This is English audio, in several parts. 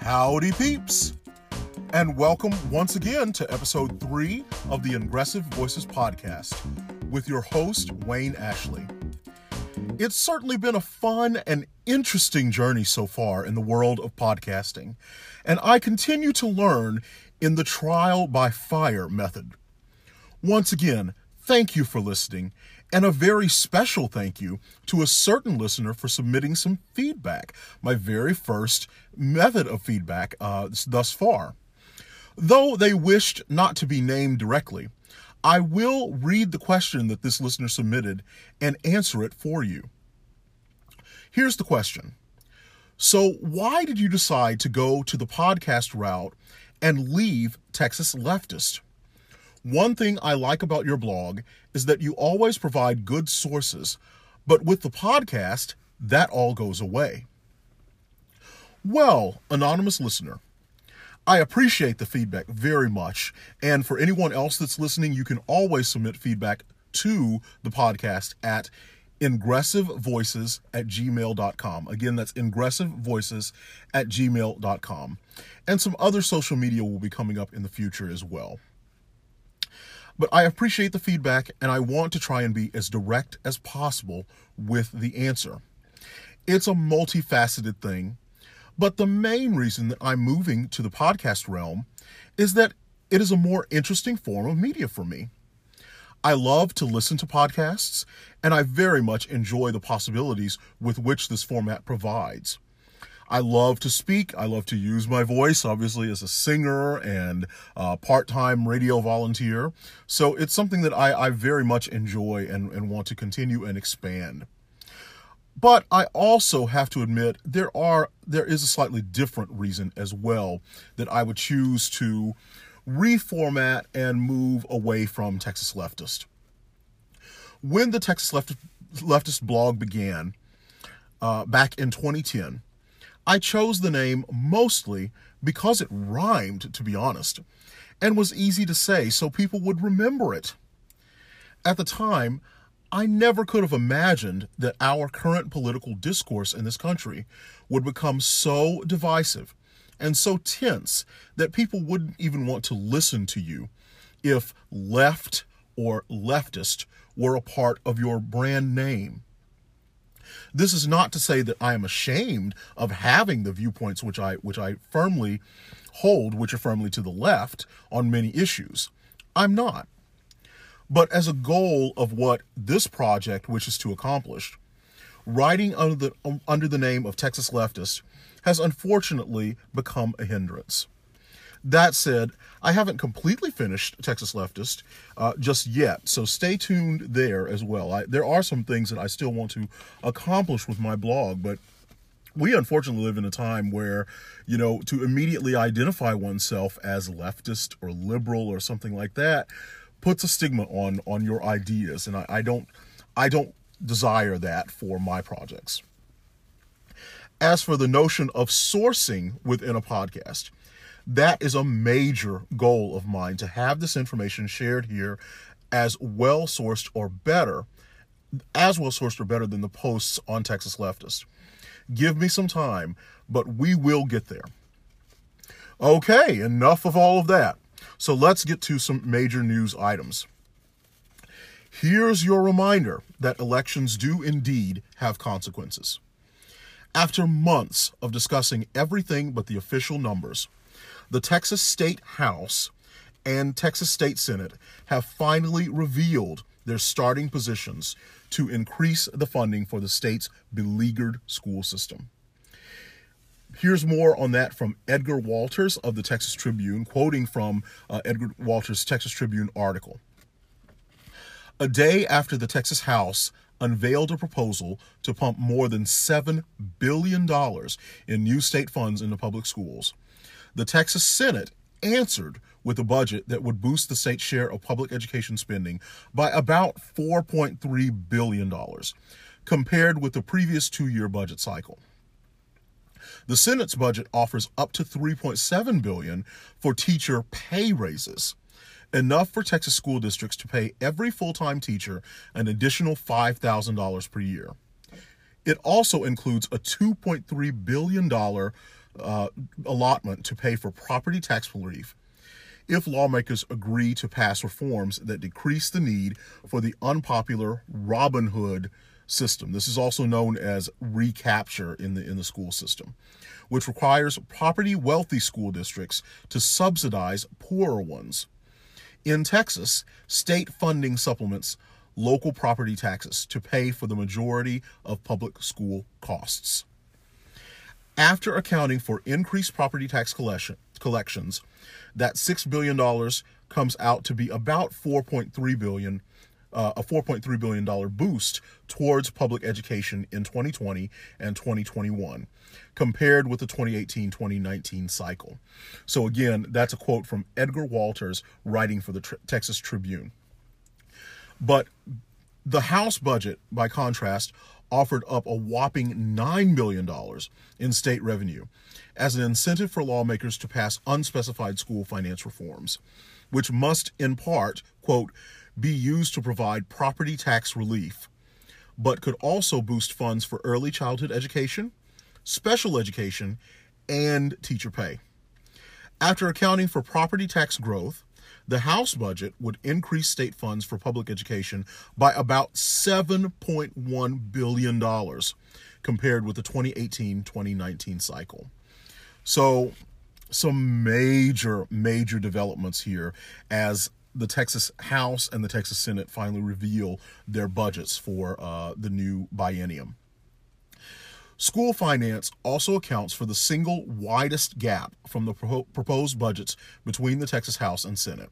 Howdy, peeps, and welcome once again to episode three of the Ingressive Voices podcast with your host, Wayne Ashley. It's certainly been a fun and interesting journey so far in the world of podcasting, and I continue to learn in the trial by fire method. Once again, thank you for listening, and a very special thank you to a certain listener for submitting some feedback, my very first method of feedback uh, thus far. Though they wished not to be named directly, I will read the question that this listener submitted and answer it for you. Here's the question So, why did you decide to go to the podcast route and leave Texas Leftist? One thing I like about your blog is that you always provide good sources, but with the podcast, that all goes away. Well, anonymous listener, I appreciate the feedback very much. And for anyone else that's listening, you can always submit feedback to the podcast at ingressivevoices at gmail.com. Again, that's ingressivevoices at gmail.com. And some other social media will be coming up in the future as well. But I appreciate the feedback and I want to try and be as direct as possible with the answer. It's a multifaceted thing, but the main reason that I'm moving to the podcast realm is that it is a more interesting form of media for me. I love to listen to podcasts, and I very much enjoy the possibilities with which this format provides. I love to speak. I love to use my voice, obviously, as a singer and part time radio volunteer. So it's something that I, I very much enjoy and, and want to continue and expand. But I also have to admit there are there is a slightly different reason as well that I would choose to reformat and move away from Texas Leftist. When the Texas Leftist, Leftist blog began uh, back in 2010, I chose the name mostly because it rhymed, to be honest, and was easy to say so people would remember it. At the time, I never could have imagined that our current political discourse in this country would become so divisive and so tense that people wouldn't even want to listen to you if left or leftist were a part of your brand name. This is not to say that I am ashamed of having the viewpoints which I which I firmly hold, which are firmly to the left on many issues. I'm not. But as a goal of what this project wishes to accomplish, writing under the under the name of Texas Leftist has unfortunately become a hindrance. That said, I haven't completely finished Texas Leftist uh, just yet, so stay tuned there as well. I, there are some things that I still want to accomplish with my blog, but we unfortunately live in a time where, you know, to immediately identify oneself as leftist or liberal or something like that puts a stigma on on your ideas, and I, I don't I don't desire that for my projects. As for the notion of sourcing within a podcast, that is a major goal of mine to have this information shared here as well sourced or better, as well sourced or better than the posts on Texas Leftist. Give me some time, but we will get there. Okay, enough of all of that. So let's get to some major news items. Here's your reminder that elections do indeed have consequences. After months of discussing everything but the official numbers, the Texas State House and Texas State Senate have finally revealed their starting positions to increase the funding for the state's beleaguered school system. Here's more on that from Edgar Walters of the Texas Tribune, quoting from uh, Edgar Walters' Texas Tribune article. A day after the Texas House unveiled a proposal to pump more than $7 billion in new state funds into public schools, the Texas Senate answered with a budget that would boost the state's share of public education spending by about $4.3 billion compared with the previous two year budget cycle. The Senate's budget offers up to 3.7 billion for teacher pay raises, enough for Texas school districts to pay every full-time teacher an additional $5,000 per year. It also includes a 2.3 billion dollar uh, allotment to pay for property tax relief if lawmakers agree to pass reforms that decrease the need for the unpopular Robin Hood system. This is also known as recapture in the in the school system, which requires property wealthy school districts to subsidize poorer ones. In Texas, state funding supplements local property taxes to pay for the majority of public school costs. After accounting for increased property tax collection, collections, that $6 billion comes out to be about 4.3 billion uh, a 4.3 billion dollar boost towards public education in 2020 and 2021 compared with the 2018-2019 cycle. So again, that's a quote from Edgar Walters writing for the Texas Tribune. But the House budget by contrast offered up a whopping $9 billion in state revenue as an incentive for lawmakers to pass unspecified school finance reforms, which must, in part, quote, be used to provide property tax relief, but could also boost funds for early childhood education, special education, and teacher pay. After accounting for property tax growth, the House budget would increase state funds for public education by about $7.1 billion compared with the 2018 2019 cycle. So, some major, major developments here as the Texas House and the Texas Senate finally reveal their budgets for uh, the new biennium. School finance also accounts for the single widest gap from the pro- proposed budgets between the Texas House and Senate,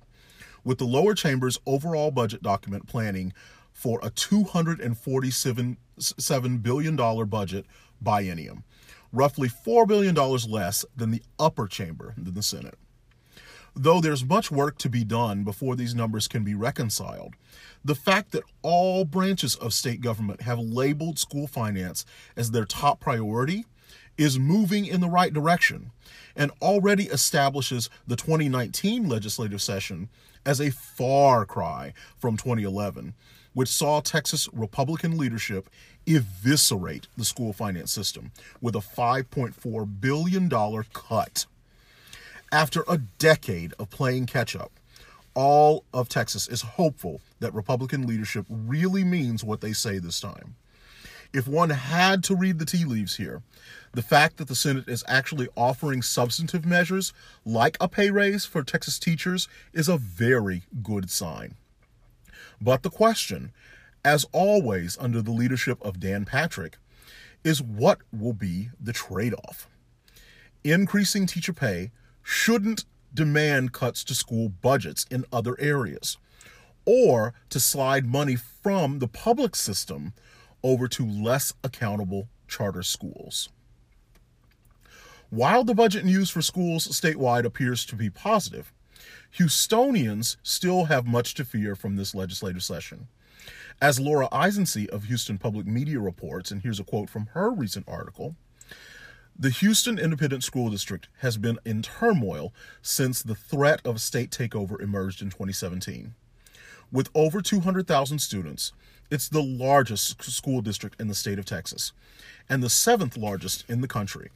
with the lower chamber's overall budget document planning for a $247 billion budget biennium, roughly $4 billion less than the upper chamber, than the Senate. Though there's much work to be done before these numbers can be reconciled, the fact that all branches of state government have labeled school finance as their top priority is moving in the right direction and already establishes the 2019 legislative session as a far cry from 2011, which saw Texas Republican leadership eviscerate the school finance system with a $5.4 billion cut after a decade of playing catch up, all of Texas is hopeful that Republican leadership really means what they say this time. If one had to read the tea leaves here, the fact that the Senate is actually offering substantive measures like a pay raise for Texas teachers is a very good sign. But the question, as always under the leadership of Dan Patrick, is what will be the trade off? Increasing teacher pay shouldn't demand cuts to school budgets in other areas or to slide money from the public system over to less accountable charter schools. While the budget news for schools statewide appears to be positive, Houstonians still have much to fear from this legislative session. As Laura Isensee of Houston Public Media reports, and here's a quote from her recent article the Houston Independent School District has been in turmoil since the threat of state takeover emerged in 2017. With over 200,000 students, it's the largest school district in the state of Texas and the seventh largest in the country.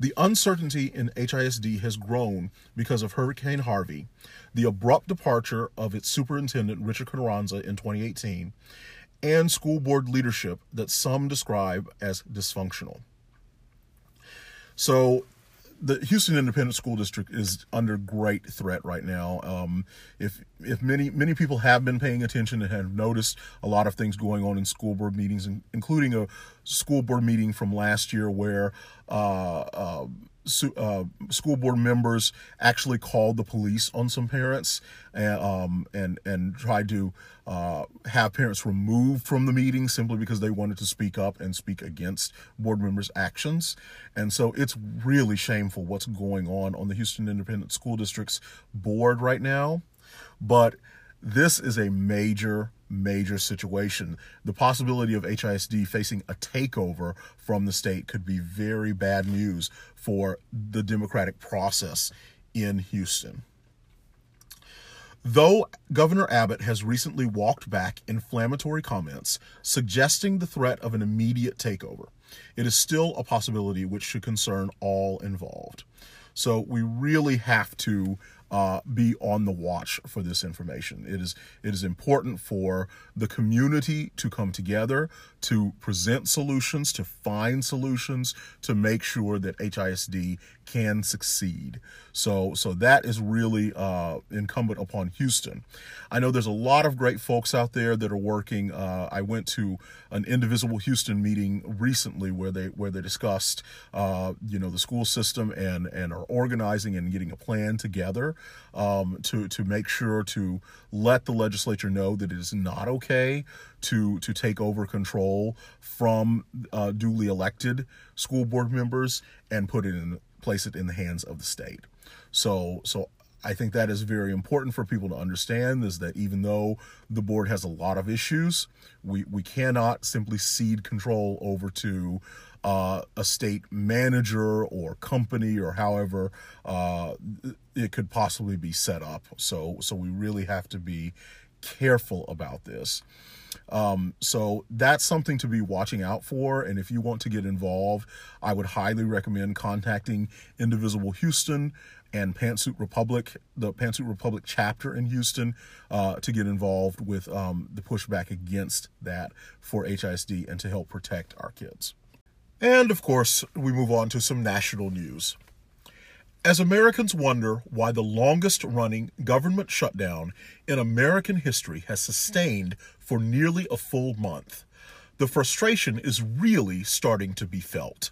The uncertainty in HISD has grown because of Hurricane Harvey, the abrupt departure of its superintendent, Richard Carranza, in 2018, and school board leadership that some describe as dysfunctional. So the Houston Independent School District is under great threat right now. Um, if if many many people have been paying attention and have noticed a lot of things going on in school board meetings, including a school board meeting from last year where uh, uh, uh, school board members actually called the police on some parents and um, and and tried to uh, have parents removed from the meeting simply because they wanted to speak up and speak against board members' actions. And so it's really shameful what's going on on the Houston Independent School District's board right now. But this is a major major situation. The possibility of HISD facing a takeover from the state could be very bad news for the democratic process in Houston. Though Governor Abbott has recently walked back inflammatory comments suggesting the threat of an immediate takeover, it is still a possibility which should concern all involved. So we really have to uh, be on the watch for this information. It is it is important for the community to come together to present solutions, to find solutions, to make sure that HISD can succeed. So so that is really uh, incumbent upon Houston. I know there's a lot of great folks out there that are working. Uh, I went to an Indivisible Houston meeting recently where they where they discussed uh, you know the school system and and are organizing and getting a plan together um, to to make sure to let the legislature know that it is not okay to to take over control from uh, duly elected school board members and put it in place it in the hands of the state. So so I think that is very important for people to understand is that even though the board has a lot of issues, we, we cannot simply cede control over to uh, a state manager or company or however uh, it could possibly be set up. So so we really have to be careful about this. Um, so that's something to be watching out for. And if you want to get involved, I would highly recommend contacting Indivisible Houston and Pantsuit Republic, the Pantsuit Republic chapter in Houston, uh, to get involved with um, the pushback against that for HISD and to help protect our kids. And of course, we move on to some national news. As Americans wonder why the longest running government shutdown in American history has sustained for nearly a full month, the frustration is really starting to be felt.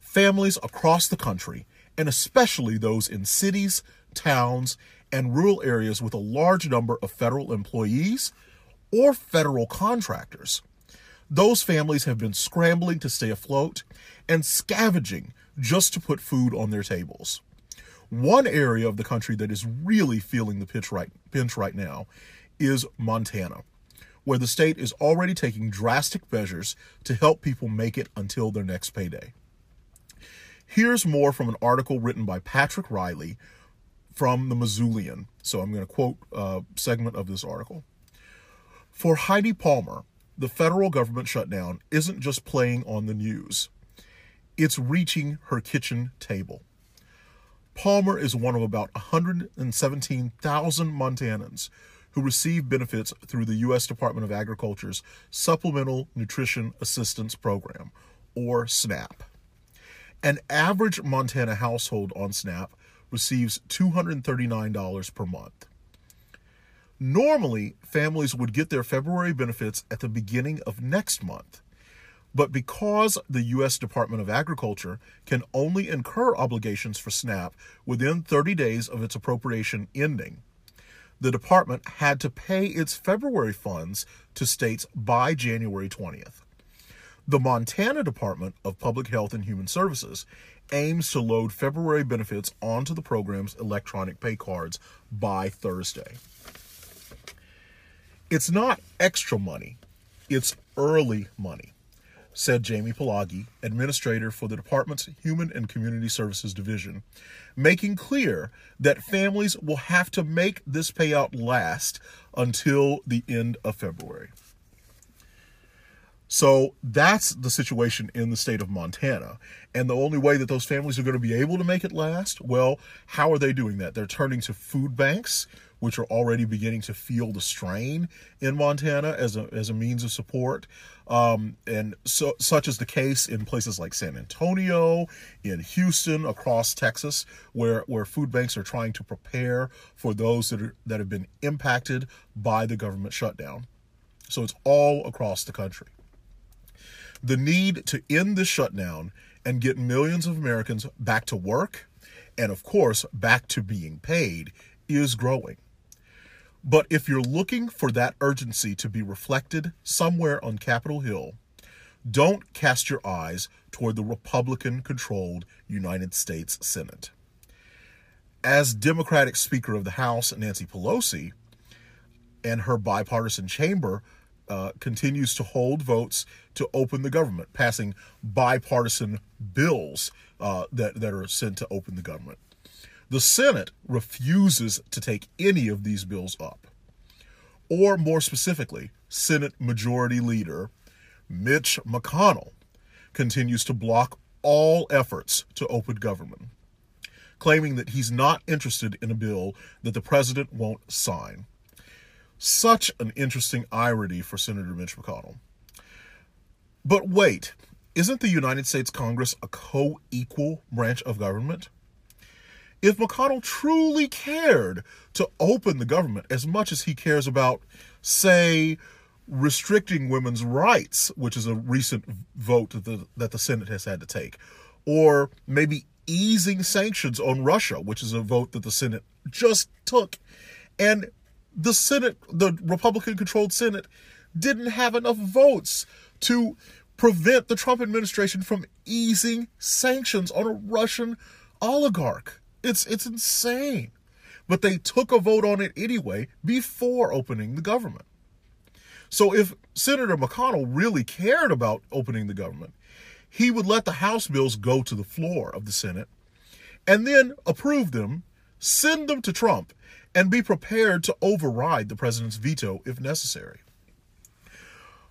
Families across the country, and especially those in cities, towns, and rural areas with a large number of federal employees or federal contractors, those families have been scrambling to stay afloat and scavenging just to put food on their tables. One area of the country that is really feeling the pinch right, pinch right now is Montana, where the state is already taking drastic measures to help people make it until their next payday. Here's more from an article written by Patrick Reilly from the Missoulian. So I'm going to quote a segment of this article. For Heidi Palmer, the federal government shutdown isn't just playing on the news it's reaching her kitchen table. Palmer is one of about 117,000 Montanans who receive benefits through the U.S. Department of Agriculture's Supplemental Nutrition Assistance Program, or SNAP. An average Montana household on SNAP receives $239 per month. Normally, families would get their February benefits at the beginning of next month. But because the U.S. Department of Agriculture can only incur obligations for SNAP within 30 days of its appropriation ending, the department had to pay its February funds to states by January 20th. The Montana Department of Public Health and Human Services aims to load February benefits onto the program's electronic pay cards by Thursday. It's not extra money, it's early money said Jamie Palagi, administrator for the department's Human and Community Services Division, making clear that families will have to make this payout last until the end of February. So that's the situation in the state of Montana. And the only way that those families are going to be able to make it last, well, how are they doing that? They're turning to food banks, which are already beginning to feel the strain in Montana as a, as a means of support. Um, and so, such is the case in places like San Antonio, in Houston, across Texas, where, where food banks are trying to prepare for those that, are, that have been impacted by the government shutdown. So it's all across the country. The need to end the shutdown and get millions of Americans back to work and, of course, back to being paid is growing. But if you're looking for that urgency to be reflected somewhere on Capitol Hill, don't cast your eyes toward the Republican controlled United States Senate. As Democratic Speaker of the House, Nancy Pelosi, and her bipartisan chamber uh, continues to hold votes to open the government, passing bipartisan bills uh, that, that are sent to open the government. the Senate refuses to take any of these bills up. Or more specifically, Senate Majority Leader Mitch McConnell continues to block all efforts to open government, claiming that he's not interested in a bill that the president won't sign. Such an interesting irony for Senator Mitch McConnell. But wait, isn't the United States Congress a co equal branch of government? If McConnell truly cared to open the government as much as he cares about, say, restricting women's rights, which is a recent vote that the, that the Senate has had to take, or maybe easing sanctions on Russia, which is a vote that the Senate just took. And the Senate, the Republican controlled Senate, didn't have enough votes to prevent the Trump administration from easing sanctions on a Russian oligarch. It's it's insane. But they took a vote on it anyway before opening the government. So if Senator McConnell really cared about opening the government, he would let the House bills go to the floor of the Senate and then approve them, send them to Trump, and be prepared to override the president's veto if necessary.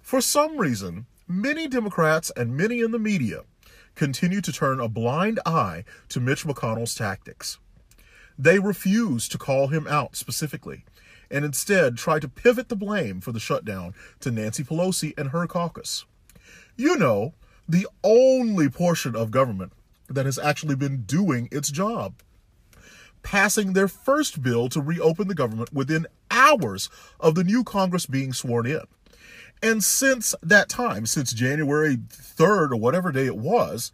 For some reason, many Democrats and many in the media continue to turn a blind eye to Mitch McConnell's tactics. They refuse to call him out specifically and instead try to pivot the blame for the shutdown to Nancy Pelosi and her caucus. You know, the only portion of government that has actually been doing its job. Passing their first bill to reopen the government within hours of the new Congress being sworn in. And since that time, since January 3rd or whatever day it was,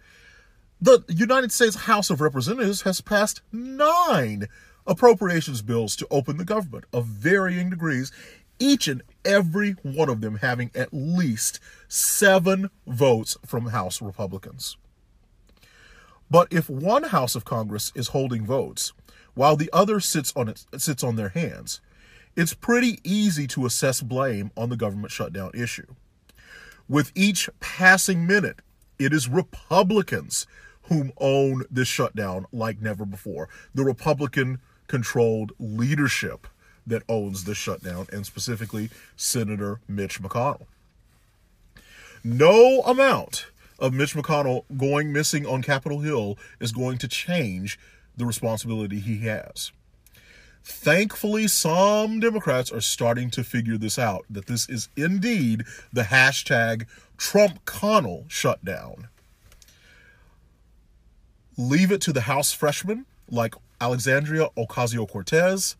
the United States House of Representatives has passed nine appropriations bills to open the government of varying degrees, each and every one of them having at least seven votes from House Republicans. But if one House of Congress is holding votes while the other sits on it, sits on their hands, it's pretty easy to assess blame on the government shutdown issue. With each passing minute, it is Republicans whom own this shutdown like never before. The Republican controlled leadership that owns the shutdown, and specifically Senator Mitch McConnell. No amount of Mitch McConnell going missing on Capitol Hill is going to change the responsibility he has. Thankfully, some Democrats are starting to figure this out that this is indeed the hashtag Trump Connell shutdown. Leave it to the House freshmen like Alexandria Ocasio Cortez,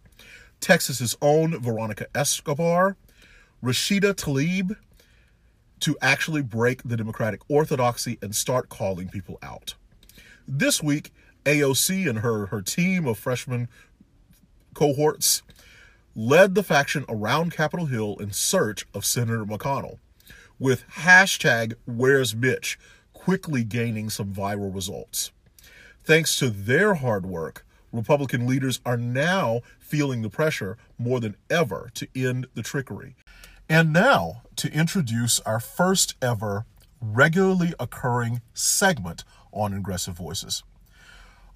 Texas's own Veronica Escobar, Rashida Tlaib to actually break the Democratic orthodoxy and start calling people out. This week, AOC and her, her team of freshman cohorts led the faction around Capitol Hill in search of Senator McConnell, with hashtag Where's Mitch quickly gaining some viral results. Thanks to their hard work, Republican leaders are now feeling the pressure more than ever to end the trickery. And now to introduce our first ever regularly occurring segment on Ingressive Voices.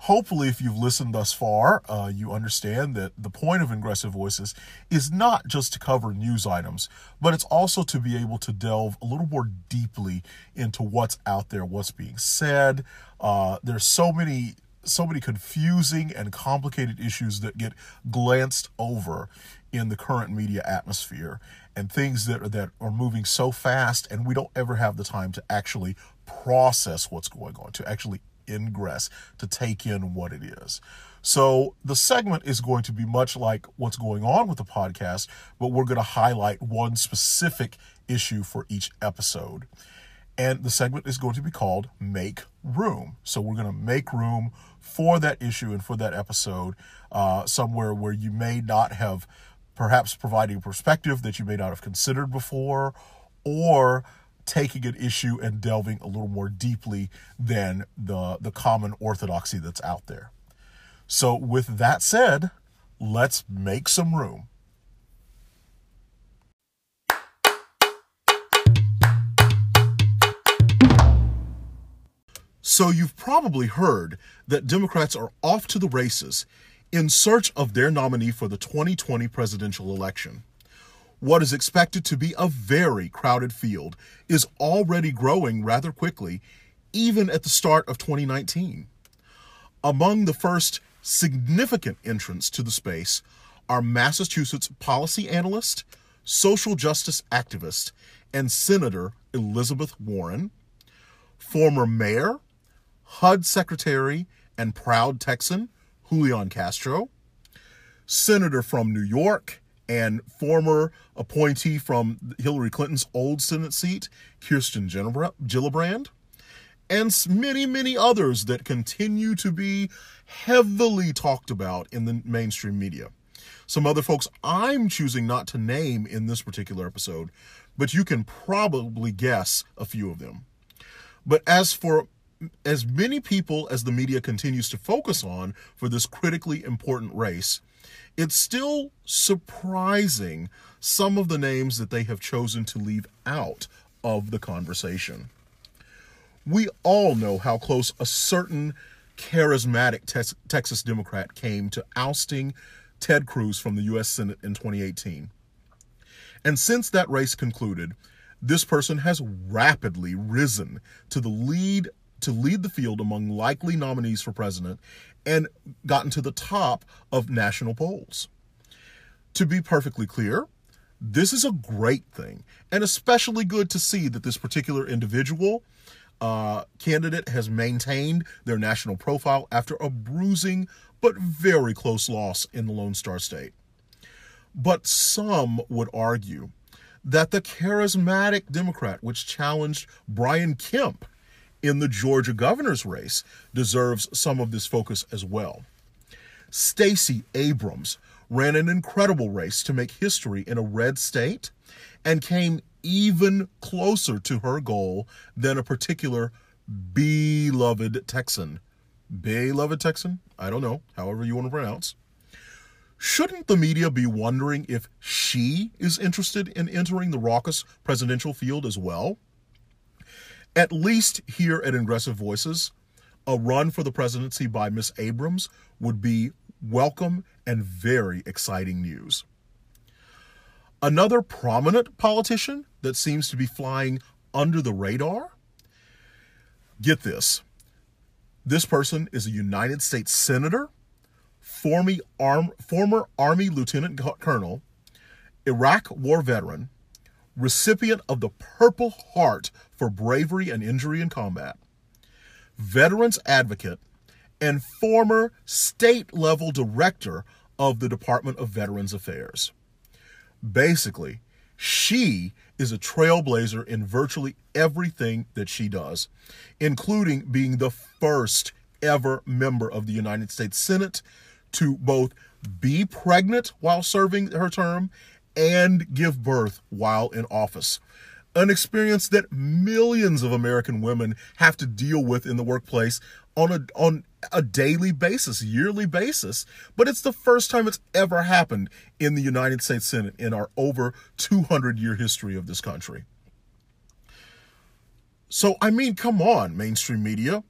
Hopefully, if you've listened thus far, uh, you understand that the point of Ingressive Voices is not just to cover news items, but it's also to be able to delve a little more deeply into what's out there, what's being said. Uh, there's so many so many confusing and complicated issues that get glanced over in the current media atmosphere and things that that are moving so fast and we don't ever have the time to actually process what's going on to actually ingress to take in what it is. So the segment is going to be much like what's going on with the podcast but we're going to highlight one specific issue for each episode. And the segment is going to be called make room. So we're going to make room for that issue and for that episode uh, somewhere where you may not have perhaps providing a perspective that you may not have considered before or taking an issue and delving a little more deeply than the the common orthodoxy that's out there. So with that said, let's make some room. So you've probably heard that Democrats are off to the races in search of their nominee for the 2020 presidential election. What is expected to be a very crowded field is already growing rather quickly, even at the start of 2019. Among the first significant entrants to the space are Massachusetts policy analyst, social justice activist, and Senator Elizabeth Warren, former mayor, HUD secretary, and proud Texan Julian Castro, senator from New York and former appointee from Hillary Clinton's old Senate seat, Kirsten Gillibrand, and many, many others that continue to be heavily talked about in the mainstream media. Some other folks I'm choosing not to name in this particular episode, but you can probably guess a few of them. But as for as many people as the media continues to focus on for this critically important race, it's still surprising some of the names that they have chosen to leave out of the conversation. We all know how close a certain charismatic te- Texas Democrat came to ousting Ted Cruz from the U.S. Senate in 2018. And since that race concluded, this person has rapidly risen to the lead to lead the field among likely nominees for president and gotten to the top of national polls. To be perfectly clear, this is a great thing, and especially good to see that this particular individual uh, candidate has maintained their national profile after a bruising but very close loss in the Lone Star State. But some would argue that the charismatic Democrat, which challenged Brian Kemp in the Georgia governor's race deserves some of this focus as well. Stacey Abrams ran an incredible race to make history in a red state and came even closer to her goal than a particular beloved Texan. Beloved Texan? I don't know, however you want to pronounce. Shouldn't the media be wondering if she is interested in entering the raucous presidential field as well? At least here at Ingressive Voices, a run for the presidency by Miss Abrams would be welcome and very exciting news. Another prominent politician that seems to be flying under the radar? Get this. This person is a United States Senator, former, Arm, former Army Lieutenant Colonel, Iraq War veteran, recipient of the Purple Heart for bravery and injury in combat, veterans advocate, and former state level director of the Department of Veterans Affairs. Basically, she is a trailblazer in virtually everything that she does, including being the first ever member of the United States Senate to both be pregnant while serving her term and give birth while in office. An experience that millions of American women have to deal with in the workplace on a on a daily basis, yearly basis, but it's the first time it's ever happened in the United States Senate in our over 200 year history of this country. So, I mean, come on, mainstream media.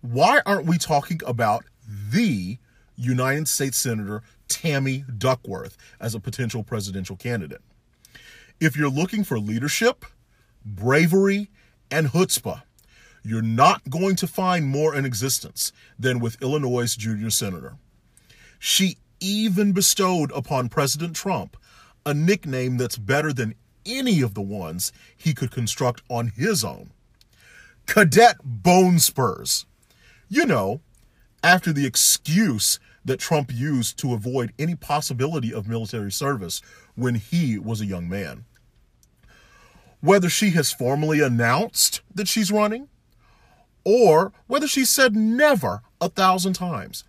Why aren't we talking about the United States Senator Tammy Duckworth as a potential presidential candidate. If you're looking for leadership, bravery, and chutzpah, you're not going to find more in existence than with Illinois' junior senator. She even bestowed upon President Trump a nickname that's better than any of the ones he could construct on his own Cadet Bone Spurs. You know, after the excuse that Trump used to avoid any possibility of military service when he was a young man. Whether she has formally announced that she's running, or whether she said never a thousand times,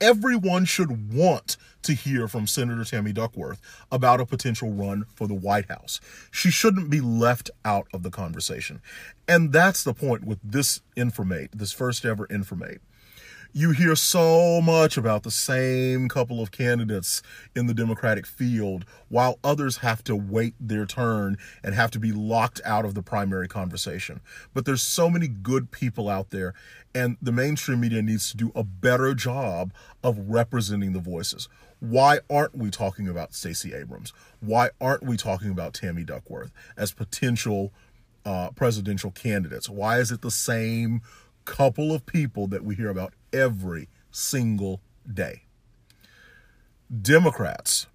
everyone should want to hear from Senator Tammy Duckworth about a potential run for the White House. She shouldn't be left out of the conversation. And that's the point with this informate, this first ever informate you hear so much about the same couple of candidates in the Democratic field, while others have to wait their turn and have to be locked out of the primary conversation. But there's so many good people out there, and the mainstream media needs to do a better job of representing the voices. Why aren't we talking about Stacey Abrams? Why aren't we talking about Tammy Duckworth as potential uh, presidential candidates? Why is it the same couple of people that we hear about every single day. Democrats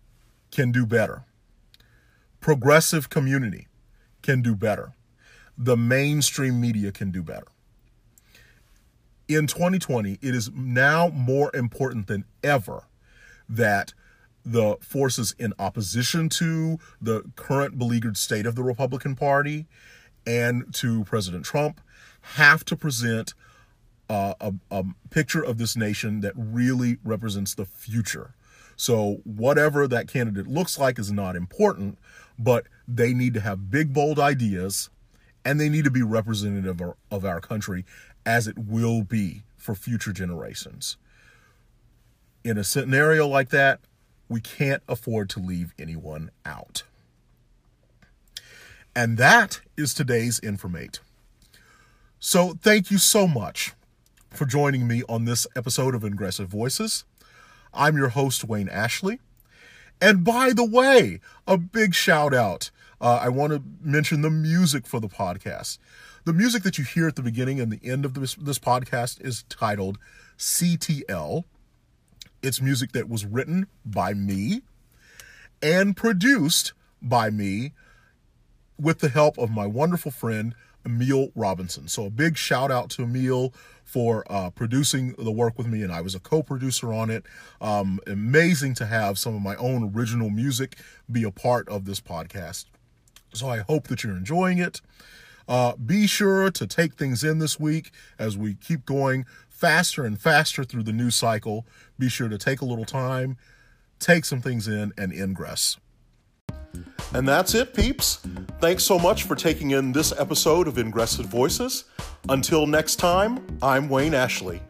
can do better. Progressive community can do better. The mainstream media can do better. In 2020, it is now more important than ever that the forces in opposition to the current beleaguered state of the Republican Party and to President Trump have to present uh, a, a picture of this nation that really represents the future. So, whatever that candidate looks like is not important, but they need to have big, bold ideas and they need to be representative of our, of our country as it will be for future generations. In a scenario like that, we can't afford to leave anyone out. And that is today's Informate. So, thank you so much for joining me on this episode of Ingressive Voices. I'm your host, Wayne Ashley. And by the way, a big shout out. Uh, I want to mention the music for the podcast. The music that you hear at the beginning and the end of this, this podcast is titled CTL. It's music that was written by me and produced by me with the help of my wonderful friend, Emil Robinson. So a big shout out to Emil for uh, producing the work with me, and I was a co-producer on it. Um, amazing to have some of my own original music be a part of this podcast. So I hope that you're enjoying it. Uh, be sure to take things in this week as we keep going faster and faster through the news cycle. Be sure to take a little time, take some things in, and ingress. And that's it, peeps. Thanks so much for taking in this episode of Ingressive Voices. Until next time, I'm Wayne Ashley.